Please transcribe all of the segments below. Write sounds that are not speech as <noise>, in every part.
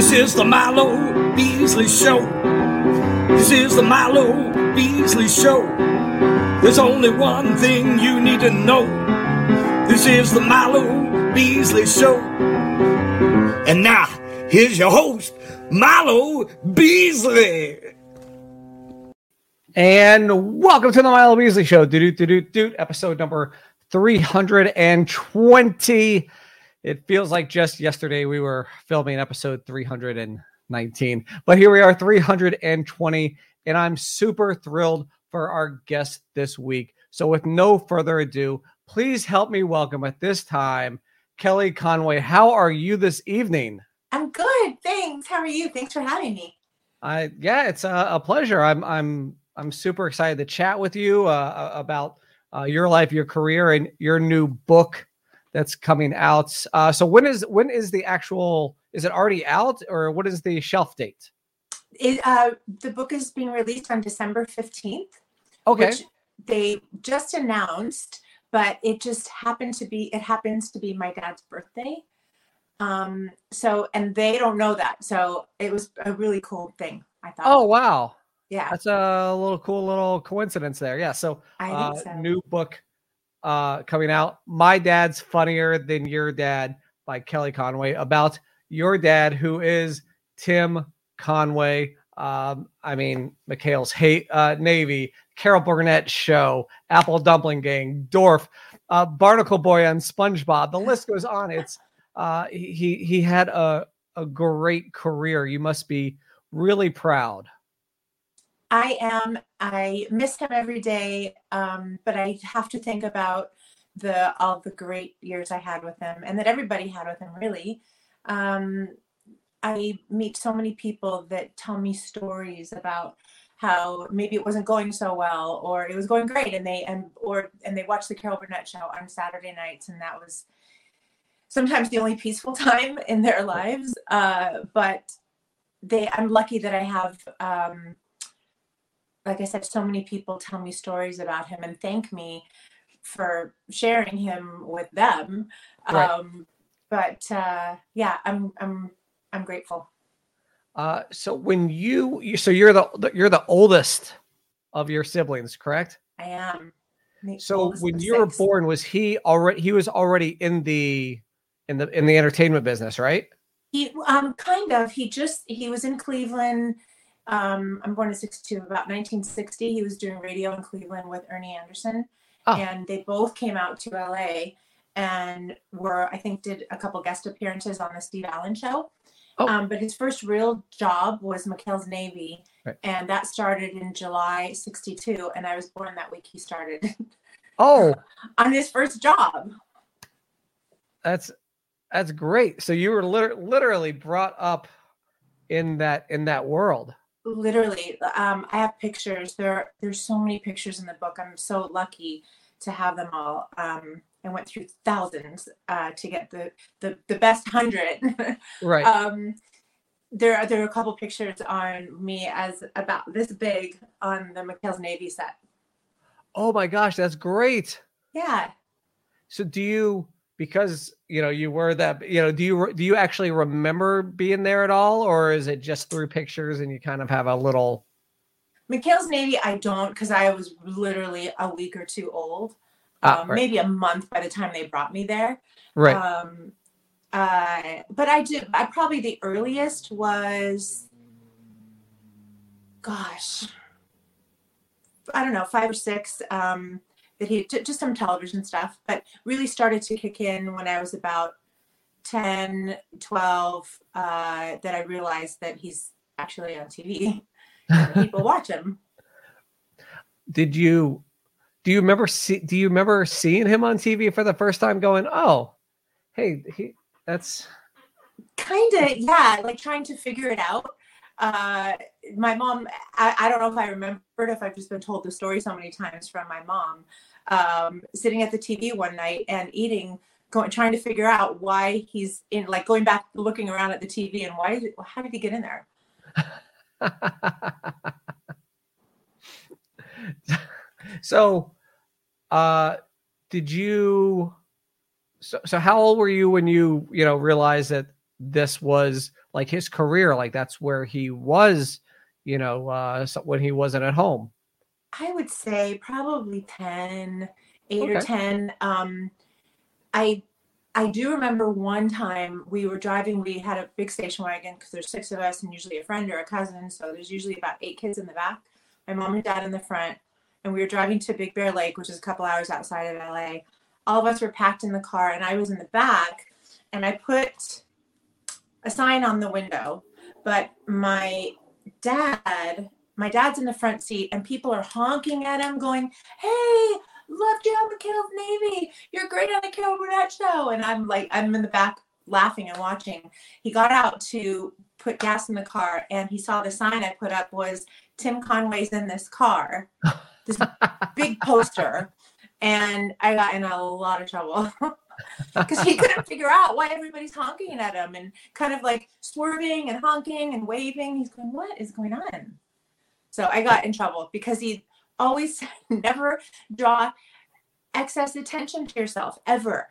This is the Milo Beasley Show. This is the Milo Beasley Show. There's only one thing you need to know. This is the Milo Beasley Show. And now, here's your host, Milo Beasley. And welcome to the Milo Beasley Show. do do do do do, Episode number 320. It feels like just yesterday we were filming episode 319, but here we are, 320, and I'm super thrilled for our guest this week. So, with no further ado, please help me welcome at this time Kelly Conway. How are you this evening? I'm good, thanks. How are you? Thanks for having me. I yeah, it's a, a pleasure. I'm I'm I'm super excited to chat with you uh, about uh, your life, your career, and your new book that's coming out. Uh, so when is when is the actual? Is it already out, or what is the shelf date? It, uh, the book is being released on December fifteenth. Okay. Which they just announced, but it just happened to be. It happens to be my dad's birthday. Um. So, and they don't know that. So it was a really cool thing. I thought. Oh wow. Yeah. That's a little cool little coincidence there. Yeah. So, I uh, think so. new book uh, coming out. My dad's funnier than your dad by Kelly Conway about your dad, who is Tim Conway. Um, I mean, McHale's hate uh, Navy, Carol Burnett show, Apple Dumpling Gang, Dorf, uh, Barnacle Boy on SpongeBob. The list goes on. It's uh, he he had a a great career. You must be really proud. I am. I miss him every day, um, but I have to think about the all the great years I had with him, and that everybody had with him. Really, um, I meet so many people that tell me stories about how maybe it wasn't going so well, or it was going great, and they and or and they watch the Carol Burnett show on Saturday nights, and that was sometimes the only peaceful <laughs> time in their lives. Uh, but they, I'm lucky that I have. Um, like I said, so many people tell me stories about him and thank me for sharing him with them. Right. Um, but uh, yeah, I'm I'm I'm grateful. Uh, so when you, you so you're the you're the oldest of your siblings, correct? I am. So when you were born, was he already he was already in the in the in the entertainment business, right? he um kind of he just he was in Cleveland. Um, I'm born in '62. About 1960, he was doing radio in Cleveland with Ernie Anderson, Oh. and they both came out to LA and were I think did a couple guest appearances on the Steve Allen show. Oh. Um, but his first real job was McHale's Navy, Right. and that started in July '62, and I was born that week. He started <laughs> Oh, on his first job. that's that's great. So you were liter- literally brought up in that in that world. Literally um, i have pictures there there's so many pictures in the book i'm so lucky to have them all um, i went through thousands uh, to get the the, the best hundred Right. <laughs> um, there are there are a couple pictures on me as about this big on the McHale's Navy set. oh my gosh, that's great. Yeah, So do you because you know you were that you know do you do you actually remember being there at all or is it just through pictures and you kind of have a little McHale's Navy. I don't because I was literally a week or two old, Ah, um, right. maybe a month by the time they brought me there. right Um, uh, but I do. I probably the earliest was, gosh, I don't know, five or six. Um, that he just some television stuff, but really started to kick in when I was about 10, 12. Uh, that I realized that he's actually on TV. <laughs> and People watch him. did you do you remember see, do you remember seeing him on TV for the first time going oh hey he that's kind of yeah like trying to figure it out uh my mom I, I don't know if i remembered if i've just been told the story so many times from my mom um sitting at the tv one night and eating going trying to figure out why he's in like going back looking around at the tv and why how did he get in there <laughs> so uh did you so so how old were you when you you know realized that this was like his career, like that's where he was, you know, uh, when he wasn't at home? I would say probably 10, 8 or 10. Um, I I do remember one time we were driving, we had a big station wagon because there's six of us and usually a friend or a cousin. So there's usually about eight kids in the back, my mom and dad in the front. And we were driving to Big Bear Lake, which is a couple hours outside of LA. All of us were packed in the car and I was in the back and I put a sign on the window, but my dad, my dad's in the front seat and people are honking at him going, Hey, love Joe McHale of Navy. You're great on the Carol Burnett show. And I'm like, I'm in the back laughing and watching. He got out to put gas in the car and he saw the sign I put up was Tim Conway's in this car. <laughs> This big poster. And I got in a lot of trouble. <laughs> Because he couldn't figure out why everybody's honking at him and kind of like swerving and honking and waving. He's going, What is going on? So I got in trouble because he always <laughs> said, never draw excess attention to yourself ever.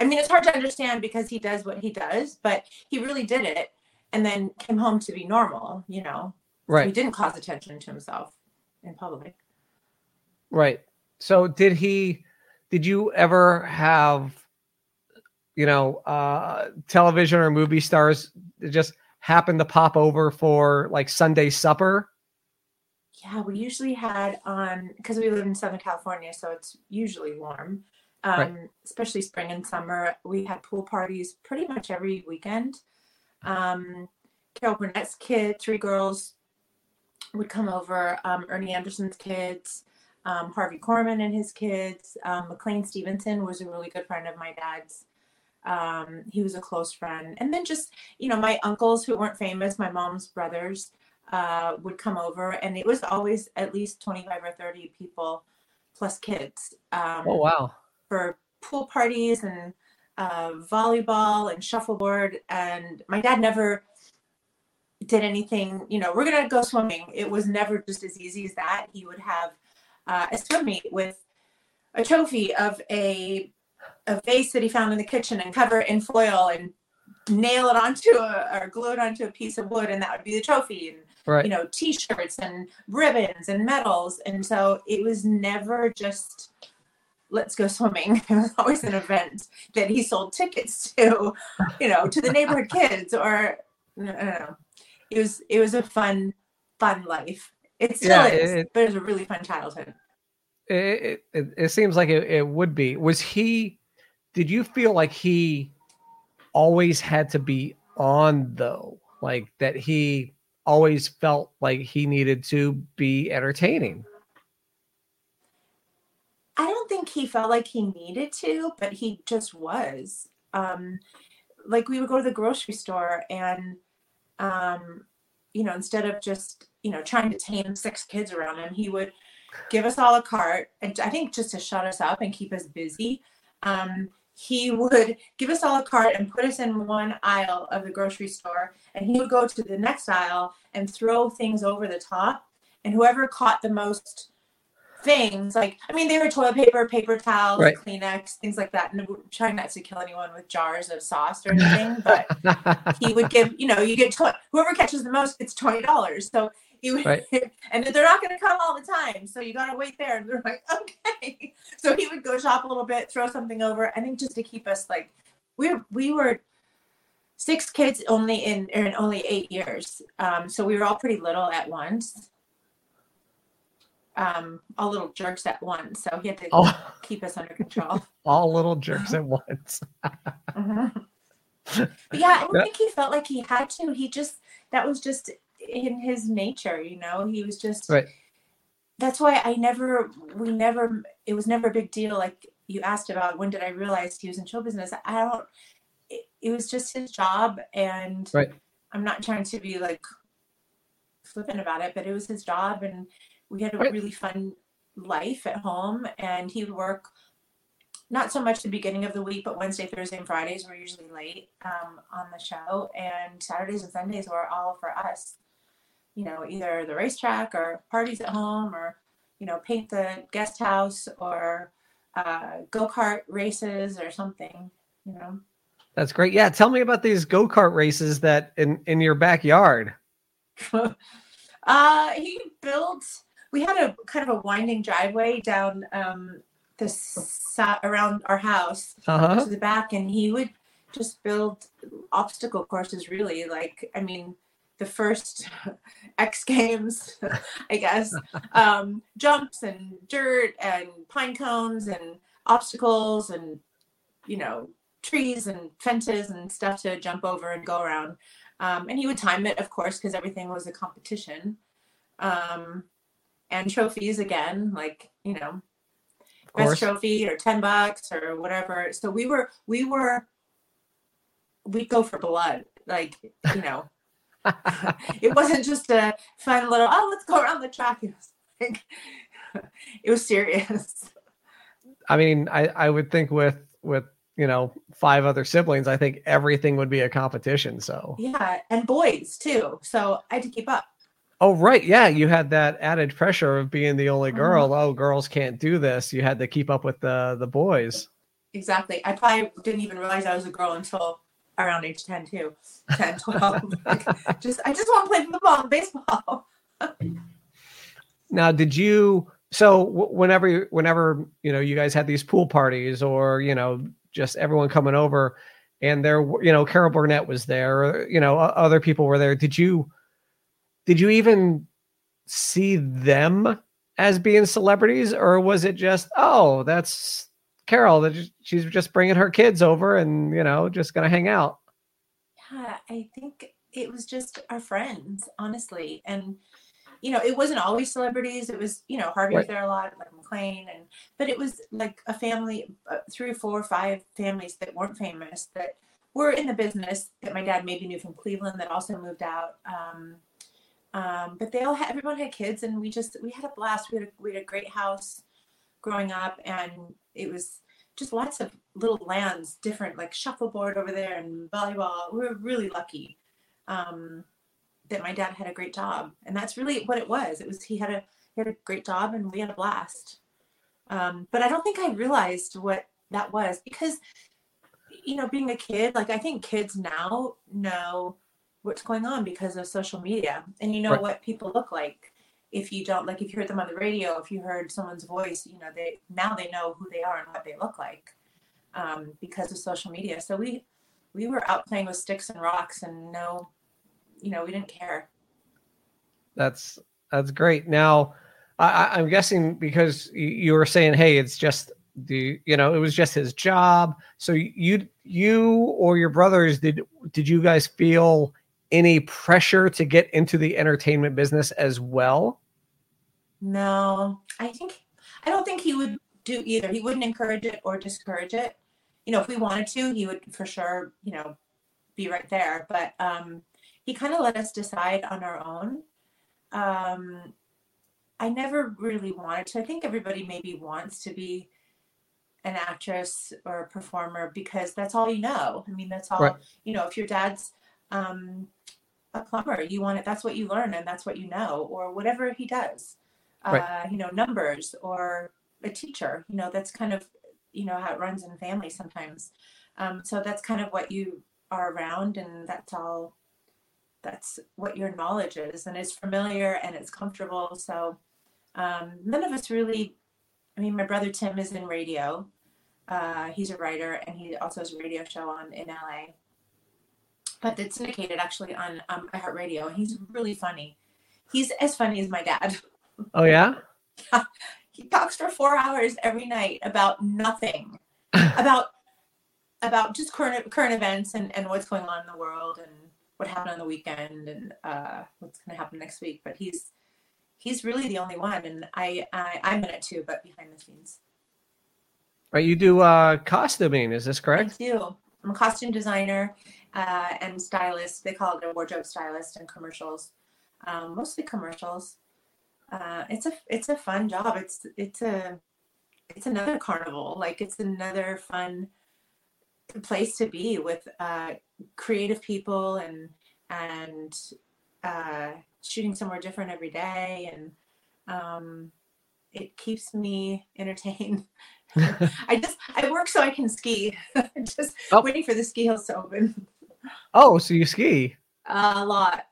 I mean, it's hard to understand because he does what he does, but he really did it and then came home to be normal, you know. Right. He didn't cause attention to himself in public. Right. So did he did you ever have you know uh television or movie stars that just happen to pop over for like Sunday supper? Yeah, we usually had on because we live in Southern California, so it's usually warm. Um, Right. Especially spring and summer, we had pool parties pretty much every weekend. Um, Carol Burnett's kid, three girls, would come over. Um, Ernie Anderson's kids, um, Harvey Korman and his kids. Um, McLean Stevenson was a really good friend of my dad's. Um, he was a close friend, and then just you know my uncles who weren't famous, my mom's brothers uh, would come over, and it was always at least 25 or 30 people plus kids um, Oh wow. for pool parties and uh, volleyball and shuffleboard. And my dad never did anything, you know, we're going to go swimming. It was never just as easy as that. He would have uh, a swim meet with a trophy of a, a vase that he found in the kitchen and cover it in foil and nail it onto a, or glue it onto a piece of wood and that would be the trophy and Right. you know t-shirts and ribbons and medals and so it was never just let's go swimming <laughs> it was always an event that he sold tickets to you know to the neighborhood <laughs> kids or no, no, no. it was it was a fun fun life it still Yeah, is it- but it was a really fun childhood it, it, it seems like it, it would be. Was he? Did you feel like he always had to be on though? Like that he always felt like he needed to be entertaining. I don't think he felt like he needed to, but he just was. Um, like we would go to the grocery store and, um, you know, instead of just, you know, trying to tame six kids around him, he would give us all a cart. And I think just to shut us up and keep us busy. Um, he would give us all a cart and put us in one aisle of the grocery store. And he would go to the next aisle and throw things over the top. And whoever caught the most things like I mean they were toilet paper, paper towels, Right. Kleenex, things like that. And we're trying not to kill anyone with jars of sauce or anything, but <laughs> he would give you know you get tw- whoever catches the most gets twenty dollars. So he would, Right. <laughs> and they're not going to come all the time, so you got to wait there. And they're like, <laughs> okay. So he would go shop a little bit, throw something over. I think just to keep us like we were we were six kids only in in only eight years. Um, so we were all pretty little at once. Um, all little jerks at once. So he had to all, keep us under <laughs> control. all little jerks at once. Mhm. But yeah, I don't Yeah. think he felt like he had to. He just that was just in his nature, you know. He was just Right. That's why I never we never it was never a big deal like you asked about when did I realize he was in show business. I don't it, it was just his job and Right. I'm not trying to be like flippant about it, but it was his job and we had a Right. really fun life at home and he would work not so much the beginning of the week, but Wednesday, Thursday, and Fridays were usually late um, on the show, and Saturdays and Sundays were all for us. You know, either the racetrack or parties at home, or you know, paint the guest house or uh, go kart races or something. You know, That's great. Yeah, tell me about these go kart races that in in your backyard. <laughs> uh, he built. We had a kind of a winding driveway down um, the side around our house Uh-huh. to the back, and he would just build obstacle courses. Really, like I mean, the first <laughs> X Games, <laughs> I guess, um, jumps and dirt and pine cones and obstacles and you know trees and fences and stuff to jump over and go around. Um, and he would time it, of course, because everything was a competition. Um, and trophies again, like you know, best trophy or 10 bucks or whatever so we were we were we'd go for blood like you know it wasn't just a fun little oh let's go around the track it was like <laughs> it was serious I mean, I I would think with with you know five other siblings, I think everything would be a competition. So yeah and boys too so i had to keep up Oh right, yeah, you had that added pressure of being the only Uh-huh. girl. Oh, girls can't do this. You had to keep up with the the boys. exactly i probably didn't even realize i was a girl until around age 10 too. 10 <laughs> 12 like, just i just want to play football and baseball. Now, did you so whenever whenever you know you guys had these pool parties or you know just everyone coming over and there you know Carol Burnett was there or you know other people were there did you did you even see them as being celebrities or was it just oh that's Carol that she's just bringing her kids over and you know just going to hang out Yeah, I think it was just our friends, honestly. And you know, it wasn't always celebrities. It was, you know, Harvey was there a lot, like McLean, and but it was like a family, uh, three or four or five families that weren't famous that were in the business that my dad maybe knew from Cleveland that also moved out. Um, um, but they all had, everyone had kids, and we just we had a blast. We had a, we had a great house growing up, and it was just lots of little lands, different like shuffleboard over there and volleyball. We were really lucky um, that my dad had a great job, and that's really what it was. It was he had a he had a great job, and we had a blast. Um, but I don't think I realized what that was because, you know, being a kid, like I think kids now know what's going on because of social media, and you know Right. what people look like. If you don't like, if you heard them on the radio, if you heard someone's voice, you know, they now they know who they are and what they look like um, because of social media. So we we were out playing with sticks and rocks, and no, you know, we didn't care. That's that's great. Now, I, I'm guessing because you were saying, hey, it's just the you know it was just his job. So you you or your brothers did did you guys feel any pressure to get into the entertainment business as well? No, I think I don't think he would do either. He wouldn't encourage it or discourage it. You know, if we wanted to, he would for sure, you know, be right there. But um, he kind of let us decide on our own. Um, I never really wanted to. I think everybody maybe wants to be an actress or a performer because that's all you know. I mean, that's all Right. you know. If your dad's um, a plumber, you want it. That's what you learn, and that's what you know, or whatever he does. Right. Uh, you know, numbers or a teacher. You know, that's kind of you know how it runs in families sometimes. Um, so that's kind of what you are around, and that's all. That's what your knowledge is, and it's familiar and it's comfortable. So um, none of us really. I mean, my brother Tim is in radio. Uh, he's a writer, and he also has a radio show on in LA. But it's syndicated actually on um, iHeartRadio, he's really funny. He's as funny as my dad. Oh yeah, <laughs> He talks for four hours every night about nothing, <laughs> about about just current current events and, and what's going on in the world and what happened on the weekend and uh, what's going to happen next week. But he's he's really the only one, and I, I I'm in it too, but behind the scenes. right. You do uh, costuming, is this correct? I do. I'm a costume designer uh, and stylist. They call it a wardrobe stylist in commercials, um, mostly commercials. Uh, it's a it's a fun job. It's it's a it's another carnival. Like it's another fun place to be with uh, creative people and and uh, shooting somewhere different every day and um, it keeps me entertained <laughs> I just I work so I can ski. <laughs> just Oh. waiting for the ski hills to open. Oh, so you ski? a lot.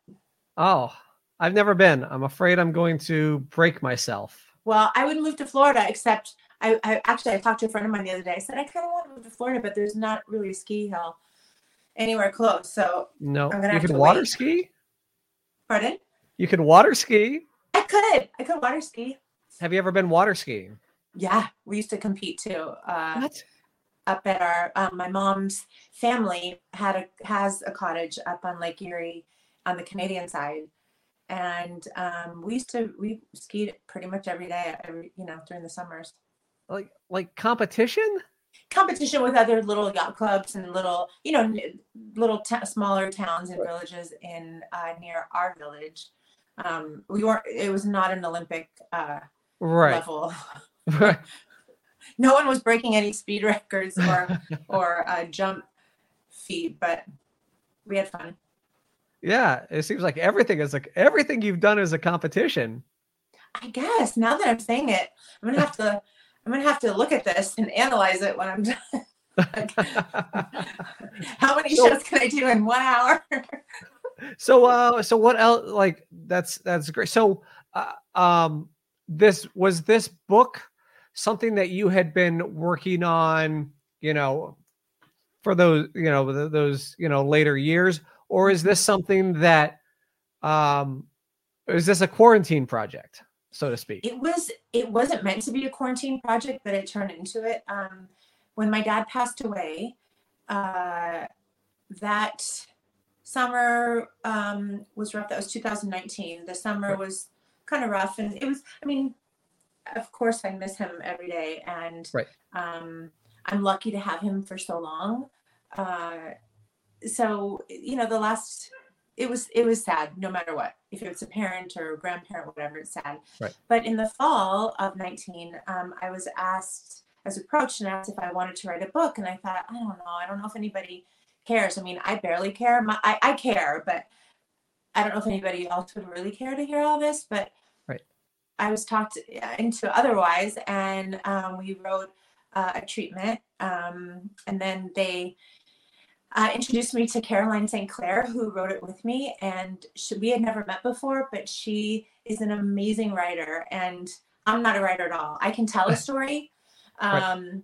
Oh, I've never been. I'm afraid I'm going to break myself. Well, I would move to Florida, except I, I actually I talked to a friend of mine the other day. I said I kind of want to move to Florida, but there's not really a ski hill anywhere close. So, No, I'm gonna you can water wait. ski. pardon? You can water ski. I could. I could water ski. Have you ever been water skiing? Yeah, we used to compete too. Uh, What? Up at our um, my mom's family had a has a cottage up on Lake Erie on the Canadian side, and um, we used to we skied pretty much every day, every you know during the summers. Like like competition? Competition with other little yacht clubs and little you know little ta- smaller towns and villages in uh, near our village. Um, we weren't. It was not an Olympic uh, Right. level. <laughs> Right. No one was breaking any speed <laughs> records or or uh, jump feet, but we had fun. yeah, it seems like everything is like everything you've done is a competition. I guess now that I'm saying it, I'm gonna have to I'm gonna have to look at this and analyze it when I'm done. Like, <laughs> how many So- shows can I do in one hour? so uh so what else like that's that's great so uh, um this was this book something that you had been working on you know for those you know those you know later years or is this something that um is this a quarantine project so to speak it was it wasn't meant to be a quarantine project, but it turned into it. Um, when my dad passed away, uh, that summer um, was rough. That was 2019. The summer was kind of rough, and it was. I mean, of course, I miss him every day, and Right. um, I'm lucky to have him for so long. Uh, so you know, the last it was it was sad no matter what if it's a parent or a grandparent whatever it's sad but in the fall of 19 um, i was asked I was approached and asked if i wanted to write a book and i thought i don't know i don't know if anybody cares i mean i barely care My, I, I care but i don't know if anybody else would really care to hear all this but Right. I was talked into otherwise and um, we wrote uh, a treatment um, and then they uh, introduced me to Caroline St. Clair, who wrote it with me. And she, we had never met before, but she is an amazing writer. And I'm not a writer at all. I can tell a story, um,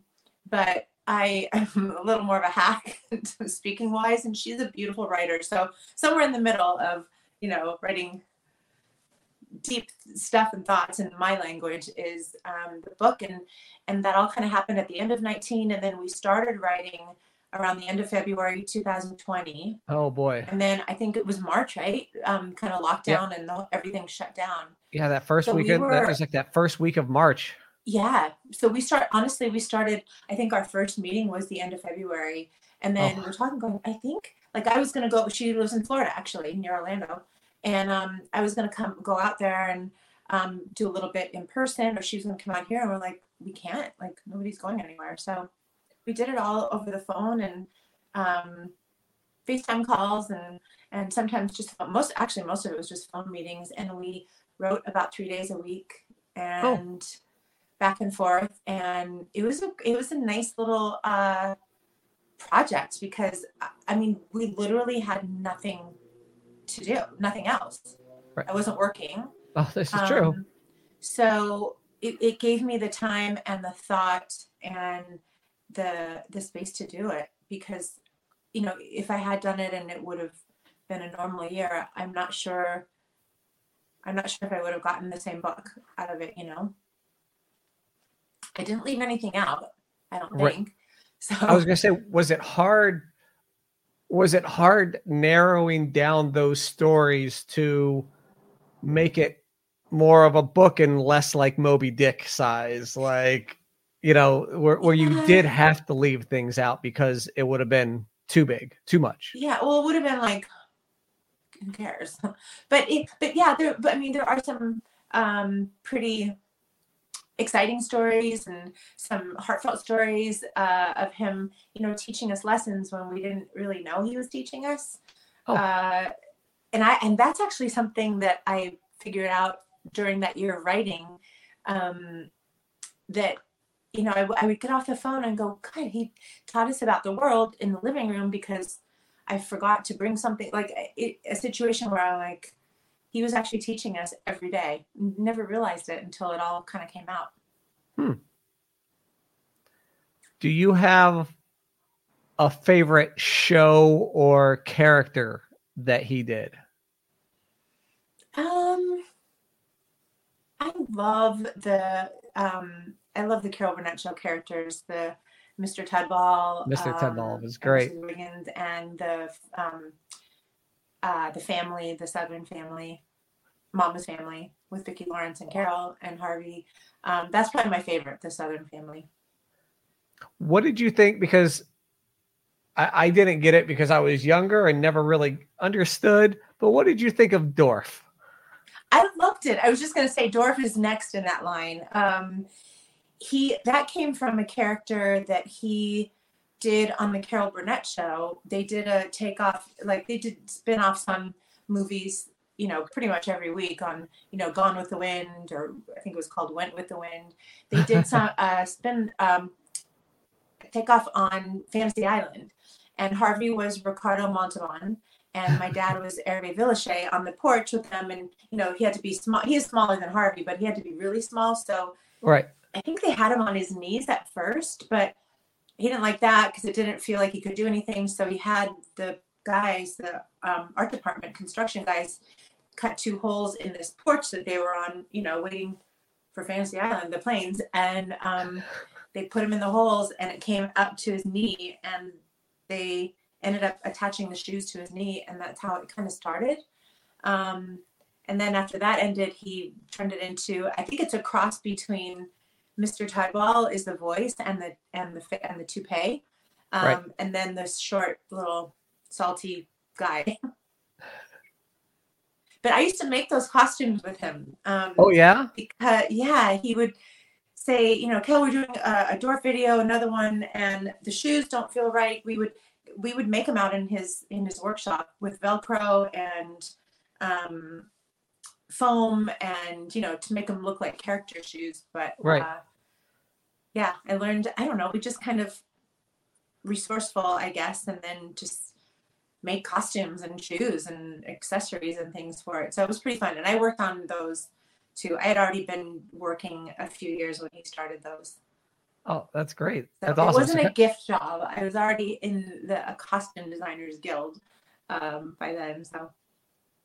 but I <laughs> am a little more of a hack <laughs> speaking wise. And she's a beautiful writer. So somewhere in the middle of, you know, writing deep stuff and thoughts in my language is um, the book and and that all kind of happened at the end of 19 and then we started writing around the end of February 2020. oh boy And then I think it was March, right? Um, kind of lockdown Yeah. and the, everything shut down. yeah that first So we weekend that were- was like that first week of march Yeah. So we start, honestly, we started, I think our first meeting was the end of February. And then Oh. we're talking, going, I think, like I was going to go, she lives in Florida actually, near Orlando. And um, I was going to come go out there and um, do a little bit in person, or she was going to come out here. And we're like, we can't, like, nobody's going anywhere. So we did it all over the phone and um, FaceTime calls and and sometimes just most actually most of it was just phone meetings and we wrote about three days a week and back and forth and it was a it was a nice little uh, project because I- I mean we literally had nothing to do nothing else Right. I wasn't working <laughs> oh this is true um, So it, it gave me the time and the thought and the the space to do it because you know if I had done it and it would have been a normal year, I'm not sure. I'm not sure if I would have gotten the same book out of it. You know, I didn't leave anything out. I don't Right. think. <laughs> So I was gonna say, was it hard? Was it hard narrowing down those stories to make it more of a book and less like Moby Dick size? Like, you know, where, where you did have to leave things out because it would have been too big, too much. yeah well it would have been like who cares <laughs> but it but yeah there but i mean there are some um pretty exciting stories and some heartfelt stories uh, of him you know teaching us lessons when we didn't really know he was teaching us Oh. uh, and i and that's actually something that i figured out during that year of writing um, that you know, I, I would get off the phone and go, God, he taught us about the world in the living room because I forgot to bring something like it, a situation where I'm like, he was actually teaching us every day. Never realized it until it all kind of came out. Hmm. Do you have a favorite show or character that he did? Um, I love the um, I love the Carol Burnett show characters. The Mr. Tudball. Mr. Um, Tudball was great. And, and the um, uh, the family, the Southern family, Mama's family with Vicki Lawrence and Carol and Harvey. Um, that's probably my favorite, the Southern family. What did you think? Because I, I didn't get it because I was younger and never really understood. But what did you think of Dorf? I loved it. I was just going to say Dorf is next in that line. Um, he that came from a character that he did on the Carol Burnett show. They did a takeoff, like they did spin-offs on movies, you know, pretty much every week on, you know, Gone with the Wind, or I think it was called Went with the Wind. They did some <laughs> uh, spin um, takeoff on Fantasy Island, and Harvey was Ricardo Montalban, and my dad was Hervé Villechaize on the porch with them, and you know, he had to be small. He is smaller than Harvey, but he had to be really small. So, right. I think they had him on his knees at first, but he didn't like that because it didn't feel like he could do anything. So he had the guys, the um, art department construction guys, cut two holes in this porch that they were on, you know, waiting for Fantasy Island, the planes, and um, <laughs> they put him in the holes, and it came up to his knee, and they ended up attaching the shoes to his knee, and that's how it kind of started. Um, and then after that ended, he turned it into I think it's a cross between Mr. Tudball is the voice and the and the and the toupee, um, right. and then this short little salty guy. but I used to make those costumes with him. Um, oh yeah, because yeah, he would say, you know, Kel, we're doing a, a Dorf video, another one, and the shoes don't feel right. We would we would make them out in his in his workshop with Velcro and um, foam and you know to make them look like character shoes but right. uh, yeah i learned i don't know we just kind of resourceful i guess and then just made costumes and shoes and accessories and things for it. So it was pretty fun and i worked on those too. I had already been working a few years when he started those. Oh that's great. So that's it wasn't a <laughs> gift job. I was already in the costume designers guild um, by then so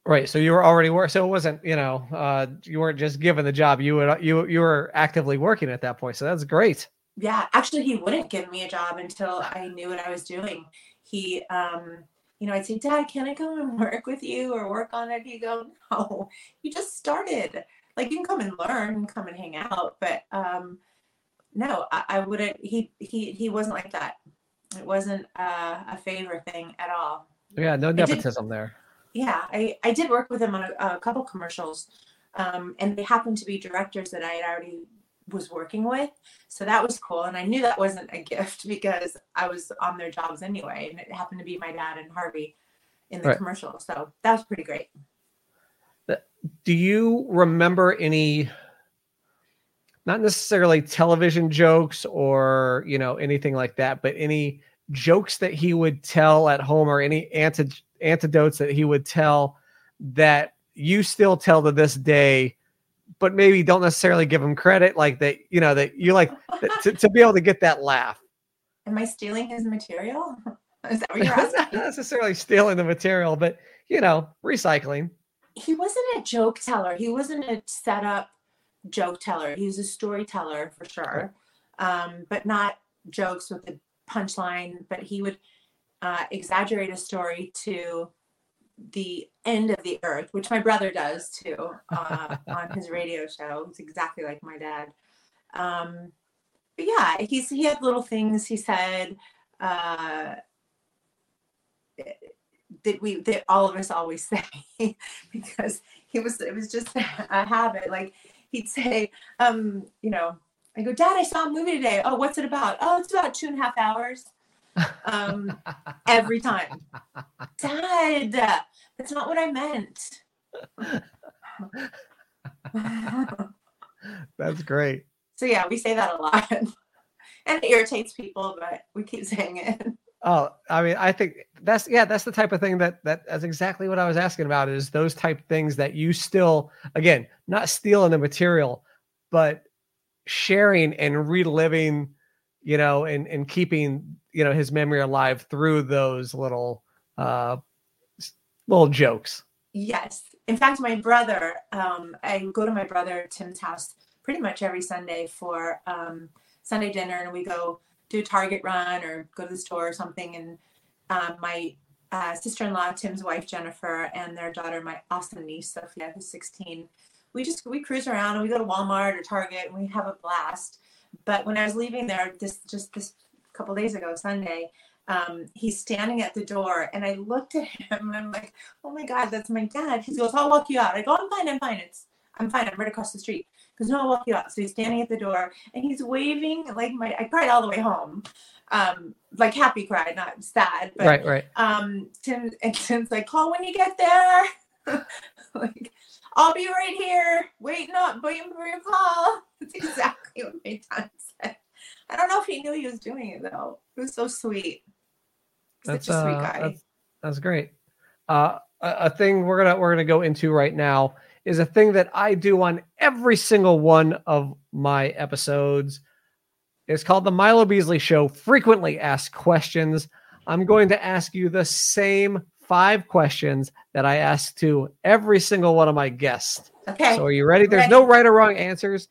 Right. So you were already working. So it wasn't, you know, uh, you weren't just given the job. You would, you, you were actively working at that point. So that's great. Yeah. Actually, he wouldn't give me a job until I knew what I was doing. He, um, you know, I'd say, Dad, can I come and <laughs> work with you or work on it? He'd go, <laughs> No, you just started. Like you can come and learn, come and hang out, but um, no, I, I wouldn't. He he he wasn't like that. It wasn't uh, a favor thing at all. Yeah, no nepotism there yeah, I, I did work with them on a, a couple commercials, um, and they happened to be directors that I had already was working with. So that was cool. And I knew that wasn't a <laughs> gift because I was on their jobs anyway. And it happened to be my dad and Harvey in the right. commercial. So that was pretty great. Do you remember any, not necessarily television jokes or, you know, anything like that, but any jokes that he would tell at home or any anti- antidotes that he would tell that you still tell to this day but maybe don't necessarily give him credit like that you know that you like to, to be able to get that laugh. Am i stealing his material? <laughs> Is that what <laughs> you're asking? not necessarily stealing the material but you know recycling. He wasn't a joke teller. He wasn't a setup joke teller. He was a storyteller for sure. Um, but not jokes with a punchline but he would uh, exaggerate a story to the end of the earth, which my brother does too uh, <laughs> on his radio show. It's exactly like my dad. Um, but yeah, he's he had little things he said uh, that we that all of us always <laughs> say <laughs> because he was it was just a habit. Like he'd say, um, you know, I go, Dad, I saw a movie today. Oh, what's it about? Oh, it's about two and a half hours um, <laughs> every time. Dad, that's not what I meant. <laughs> that's great. So yeah, we say that a lot. <laughs> and it irritates people, but we keep saying it. Oh, I mean, I think that's yeah, that's the type of thing that that that's exactly what I was asking about. Is those type things that you still again not stealing the material, but sharing and reliving, you know, and and keeping you know his memory alive through those little uh little jokes. Yes. In fact, my brother, um, I go to my brother Tim's house pretty much every Sunday for um, Sunday dinner, and we go do Target run or go to the store or something. And um, my uh, sister-in-law, Tim's wife Jennifer, and their daughter, my awesome niece Sophia, who's 16, we just we cruise around and we go to Walmart or Target and we have a blast. But when I was leaving there, this just this couple days ago, Sunday, um, he's standing at the door and I looked at him and I'm like, oh my God, that's my dad. He goes, I'll walk you out. I go, I'm fine, I'm fine. It's I'm fine. I'm right across the street. Because no, I'll walk you out. So he's standing at the door and he's waving like my I cried all the way home. Um, like happy cry, not sad. But right, right. um Tim and Tim's like, call when you get there. <laughs> like I'll be right here, waiting up, waiting for your call. <laughs> That's exactly what my dad said. I don't know if he knew he was doing it though. It was so sweet. That's Such a sweet uh, guy. That's, that's great. Uh, a, a thing we're gonna we're gonna go into right now is a thing that I do on every single one of my episodes. It's called the Milo Beasley Show. Frequently asked questions. I'm going to ask you the same five questions that I ask to every single one of my guests. Okay. So are you ready? There's Ready. no right or wrong answers.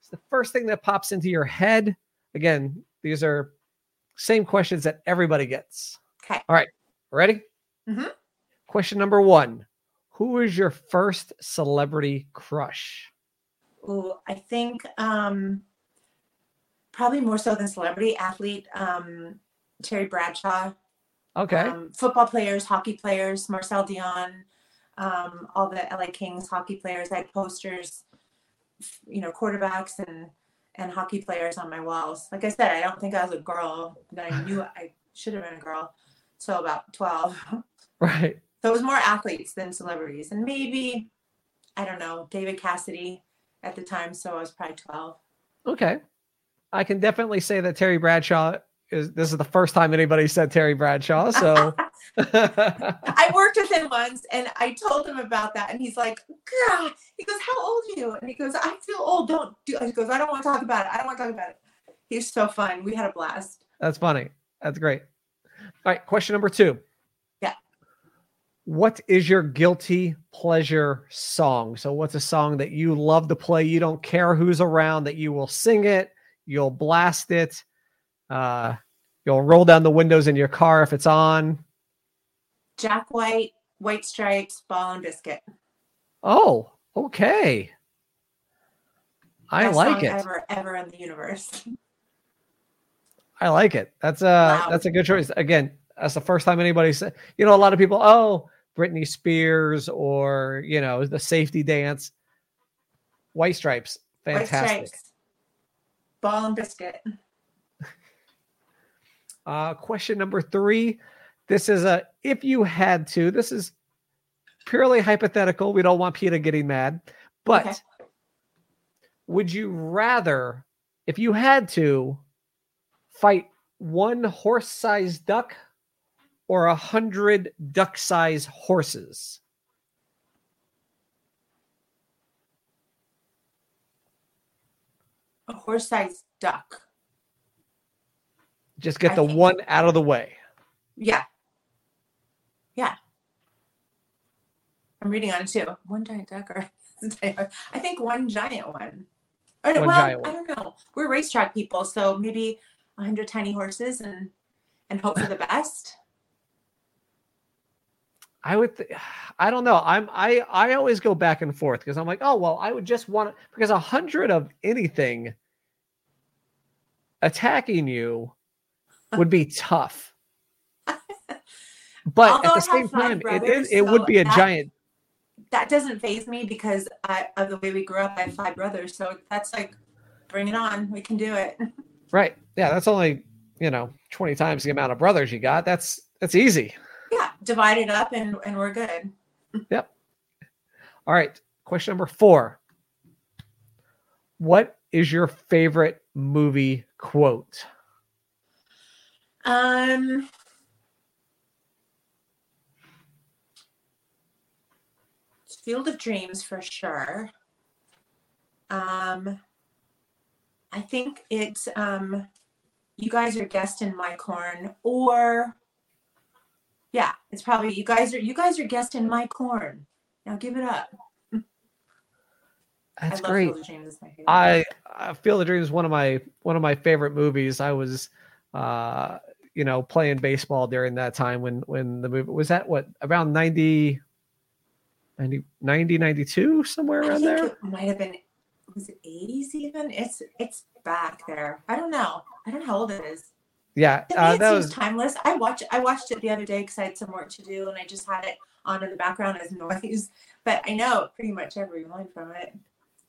It's the first thing that pops into your head. Again, these are same questions that everybody gets. Okay. All right. Ready? Mm-hmm. Question number one. Who is your first celebrity crush? Oh, I think um, probably more so than celebrity athlete, um, Terry Bradshaw. Okay. Um, football players, hockey players, Marcel Dionne, um, all the LA Kings hockey players. I had posters, you know, quarterbacks and and hockey players on my walls. Like I said, I don't think I was a girl, but I knew I should have been a girl. So about twelve. <laughs> right. So it was more athletes than celebrities, and maybe I don't know David Cassidy at the time. So I was probably twelve. Okay. I can definitely say that Terry Bradshaw is this is the first time anybody said Terry Bradshaw. So <laughs> I worked with him once and I told him about that and he's like, God, he goes, How old are you? And he goes, I feel old. Don't do he goes, I don't want to talk about it. I don't want to talk about it. He's so fun. We had a blast. That's funny. That's great. All right, question number two. Yeah. What is your guilty pleasure song? So, what's a song that you love to play? You don't care who's around, that you will sing it, you'll blast it, uh, you'll roll down the windows in your car if it's on. Jack White, White Stripes, Ball and Biscuit. Oh, okay. I Best like it. Ever, ever in the universe. <laughs> I like it. That's a Wow. that's a good choice. Again, that's the first time anybody said. You know, a lot of people, oh, Britney Spears or you know the safety dance. White Stripes, White fantastic. Stripes, Ball and Biscuit. Uh, question number three. This is a if you had to. This is purely hypothetical. We don't want Peter getting mad, but Okay. would you rather, if you had to, fight one horse-sized duck or a hundred duck-sized horses? A horse-sized duck. Just get I the one out of the way. Yeah. Yeah. I'm reading on it too. One giant duck or <laughs> I think one giant one. Or, One well, giant one. I don't know. We're racetrack people, so maybe a hundred tiny horses and and hope for the best. <sighs> I would. Th- <sighs> I don't know. I'm. I. I always go back and forth because I'm like, oh well, I would just want because a hundred of anything attacking you would be tough. But Although at the same time, it brothers, is. It would be a that- giant. That doesn't phase me because I, of the way we grew up. I have five brothers, so that's like, bring it on. We can do it. Right. Yeah. That's only you know twenty times the amount of brothers you got. That's that's easy. Yeah, divide it up and and we're good. Yep. All right. Question number four. What is your favorite movie quote? Um, Field of Dreams for sure. Um, I think it's um, you guys are guest in my corn, or yeah, it's probably you guys are you guys are guest in my corn. Now give it up. That's I great. Field of Dreams. It's my favorite. I, I Field of Dreams is one of my one of my favorite movies. I was uh you know playing baseball during that time when when the movie was that what around 90 90 90 92 somewhere around there it might have been was it 80s even? It's it's back there. I don't know. I don't know how old it is. yeah To uh, it that seems was timeless. I watched I watched it the other day because I had some work to do and I just had it on in the background as <laughs> noise. But I know pretty much every line from it.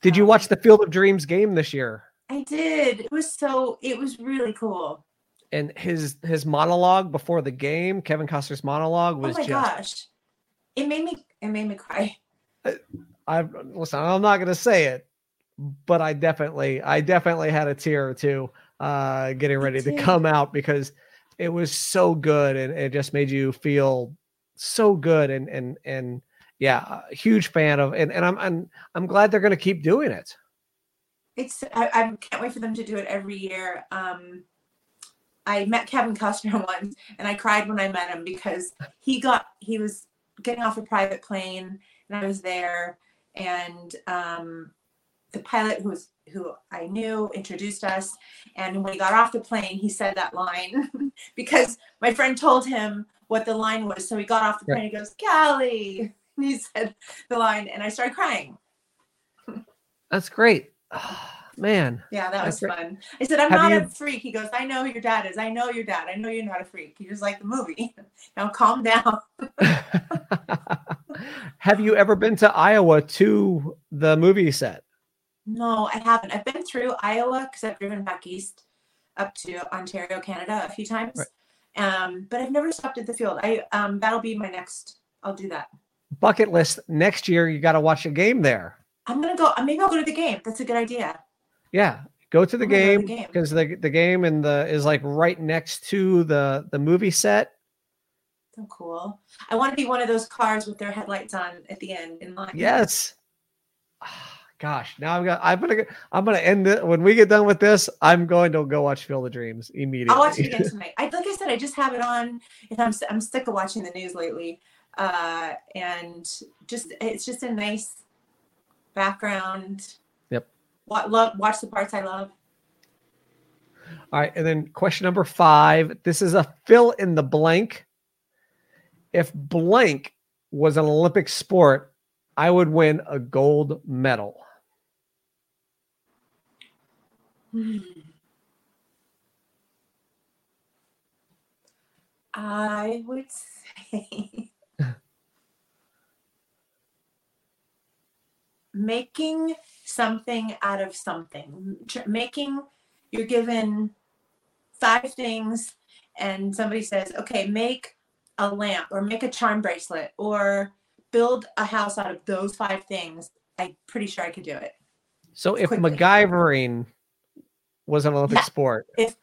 did you um, watch the Field of Dreams game this year I did. It was so it was really cool. And his his monologue before the game Kevin Costner's monologue was oh my just gosh. It made me it made me cry. I listen. I'm not going to say it, but I definitely, I definitely had a tear or two uh, getting ready to come out because it was so good and it just made you feel so good and and and yeah, a huge fan of and and I'm I'm I'm glad they're going to keep doing it. It's I, I can't wait for them to do it every year. Um I met Kevin Costner <laughs> once and I cried when I met him because he got he was getting off a private plane and I was there and um the pilot who was who I knew introduced us and when he got off the plane he said that line <laughs> because my friend told him what the line was. So he got off the plane and he goes Kelly and <laughs> he said the line and I started crying. That's great, <sighs> man. Yeah, that was great. fun. I said, I'm not you- a freak. He goes, I know who your dad is. I know your dad. I know you're not a freak. You just like the movie. <laughs> now calm down. <laughs> Have you ever been to Iowa to the movie set? No, I haven't. I've been through Iowa because I've driven back east up to Ontario, Canada a few times. Um, but I've never stopped at the field. I um that'll be my next I'll do that. Bucket list next year. You got to watch a game there. I'm gonna go maybe I'll go to the game. That's a good idea. Yeah, go to the I'm gonna go to game because the the game and the is like right next to the the movie set. So cool. I want to be one of those cars with their headlights on at the end in line. Yes. Ah, Gosh, now I'm gonna I'm gonna I'm gonna end it when we get done with this. I'm going to go watch Field of Dreams immediately. I'll watch it again tonight. I like I said, I just have it on, and I'm I'm sick of watching the news lately, uh, and just it's just a nice background. Yep. What love watch the parts I love. All right, and then question number five. This is a fill in the blank. If blank was an Olympic sport, I would win a gold medal. Hmm. I would <laughs> say making something out of something. Making you're given five things, and somebody says, "Okay, make a lamp, or make a charm bracelet, or build a house out of those five things." I'm pretty sure I could do it. So if Quickly. MacGyvering was an Olympic Yeah. sport, if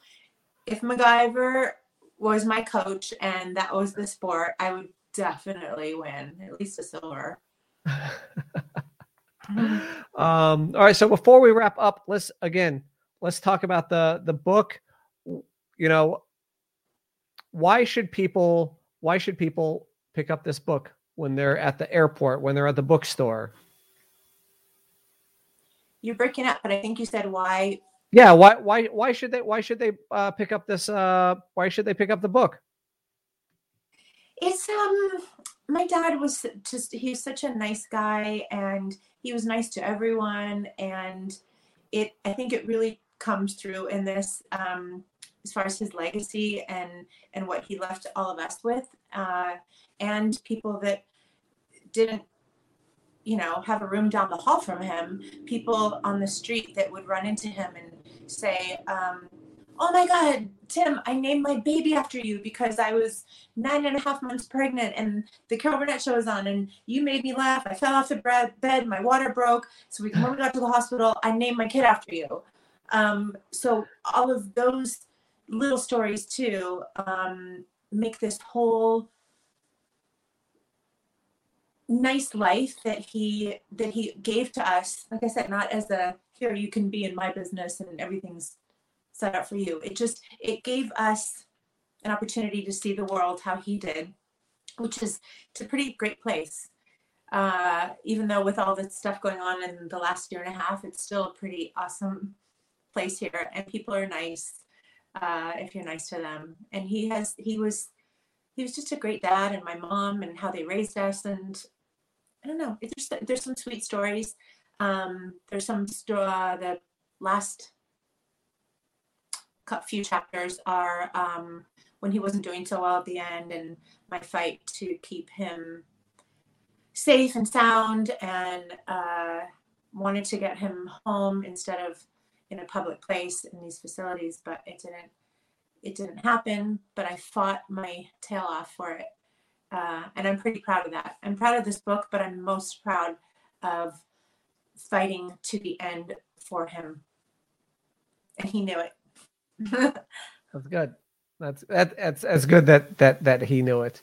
If MacGyver was my coach and that was the sport, I would definitely win at least a silver. <laughs> <laughs> um, all right. So before we wrap up, let's again let's talk about the the book. You know, why should people why should people pick up this book when they're at the airport, when they're at the bookstore? You're breaking up, but I think you said why. Yeah, why why why should they why should they uh, pick up this uh why should they pick up the book? It's um, my dad was just he's such a nice guy and he was nice to everyone and it I think it really comes through in this um as far as his legacy and and what he left all of us with uh and people that didn't you know have a room down the hall from him people on the street that would run into him and say um oh my god tim i named my baby after you because i was nine and a half months pregnant and the carol burnett show was on and you made me laugh. I fell off the bed my water broke. So we, when we got to the hospital. I named my kid after you. Um, so all of those little stories too um, make this whole nice life that he that he gave to us. Like i said not as a here you can be in my business and everything's set up for you it just it gave us an opportunity to see the world how he did which is it's a pretty great place uh, even though with all the stuff going on in the last year and a half it's still a pretty awesome place here and people are nice uh, if you're nice to them and he has he was he was just a great dad and my mom and how they raised us and I don't know. There's there's some sweet stories. Um, there's some uh, the last few chapters are um, when he wasn't doing so well at the end, and my fight to keep him safe and sound, and uh, wanted to get him home instead of in a public place in these facilities, but it didn't. It didn't happen. But I fought my tail off for it, uh, and I'm pretty proud of that. I'm proud of this book, but I'm most proud of fighting to the end for him. And he knew it. That's good. That's that, that's that's good that that that he knew it.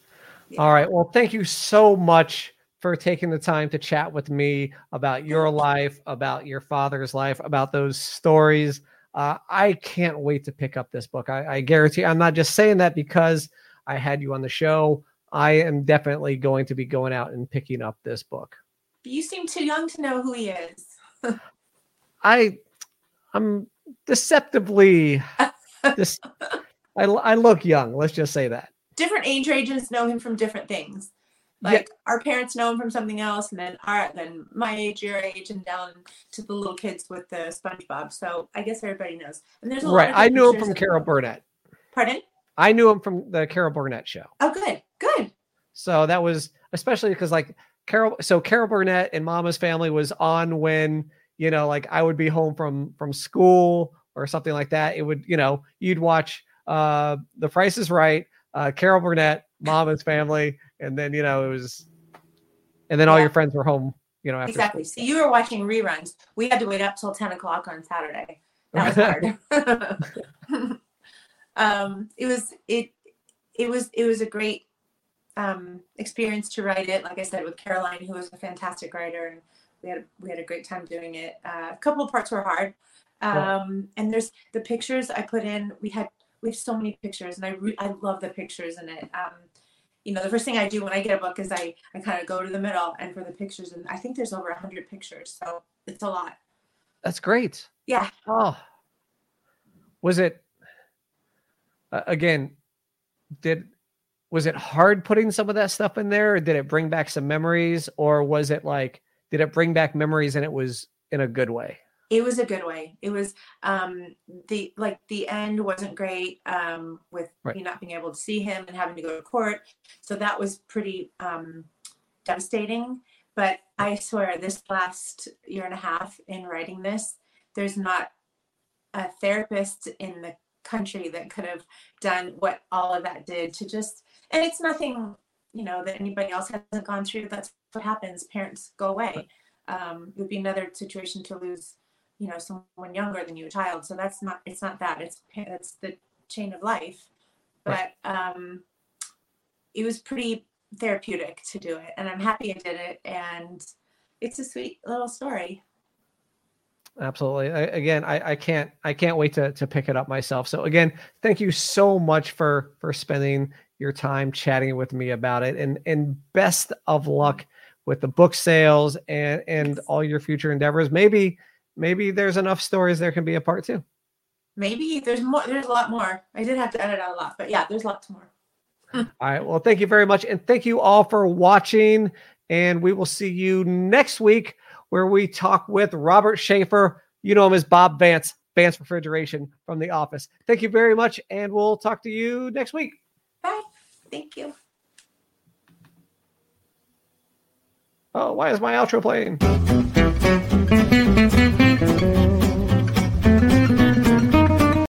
Yeah. All right. Well, thank you so much for taking the time to chat with me about your life, about your father's life, about those stories. Uh, I can't wait to pick up this book. I, I guarantee I'm not just saying that because I had you on the show. I am definitely going to be going out and picking up this book. You seem too young to know who he is. <laughs> I, I'm deceptively, <laughs> this, I, I look young. Let's just say that. Different age ranges know him from different things. Like yeah. our parents know him from something else, and then our then my age, your age, and down to the little kids with the SpongeBob. So I guess everybody knows. And there's a right. I knew him from Carol Burnett. Pardon? I knew him from the Carol Burnett show. Oh, good. Good. So that was especially because like Carol, so Carol Burnett and Mama's Family was on when you know, like I would be home from from school or something like that. It would, you know, you'd watch uh The Price is Right, uh Carol Burnett, Mama's Family, and then you know it was, and then all your friends were home. You know, exactly. School. So you were watching reruns. We had to wait up till ten o'clock on Saturday. That was hard. <laughs> <laughs> um, it was it it was it was a great um, experience to write it. Like I said, with Caroline, who was a fantastic writer, and we had we had a great time doing it. Uh, a couple of parts were hard, um, and there's the pictures I put in. We had we have so many pictures, and I re- I love the pictures in it. Um, you know, the first thing I do when I get a book is I I kind of go to the middle and for the pictures, and I think there's over a hundred pictures, so it's a lot. That's great. Yeah. Oh, was it? Uh, again, did was it hard putting some of that stuff in there or did it bring back some memories or was it like did it bring back memories and it was in a good way? It was a good way. It was um the like the end wasn't great um with right. me not being able to see him and having to go to court. So that was pretty um devastating. But i swear this last year and a half in writing this there's not a therapist in the country that could have done what all of that did to just and it's nothing you know that anybody else hasn't gone through that's what happens. Parents go away. Um, it would be another situation to lose you know someone younger than you a child. So that's not it's not that. It's it's the chain of life. But um it was pretty therapeutic to do it. And i'm happy i did it. And it's a sweet little story. Absolutely. I, again I, I can't i can't wait to to pick it up myself. So again thank you so much for for spending your time chatting with me about it. And and best of mm-hmm. luck with the book sales and and all your future endeavors. Maybe maybe there's enough stories there can be a part two. Maybe there's more there's a lot more. I did have to edit out a lot but yeah there's lots more. All right. Well thank you very much and thank you all for watching and we will see you next week where we talk with robert shafer. You know him as bob vance vance refrigeration from the office. Thank you very much and we'll talk to you next week. Bye Thank you. Oh, why is my outro playing?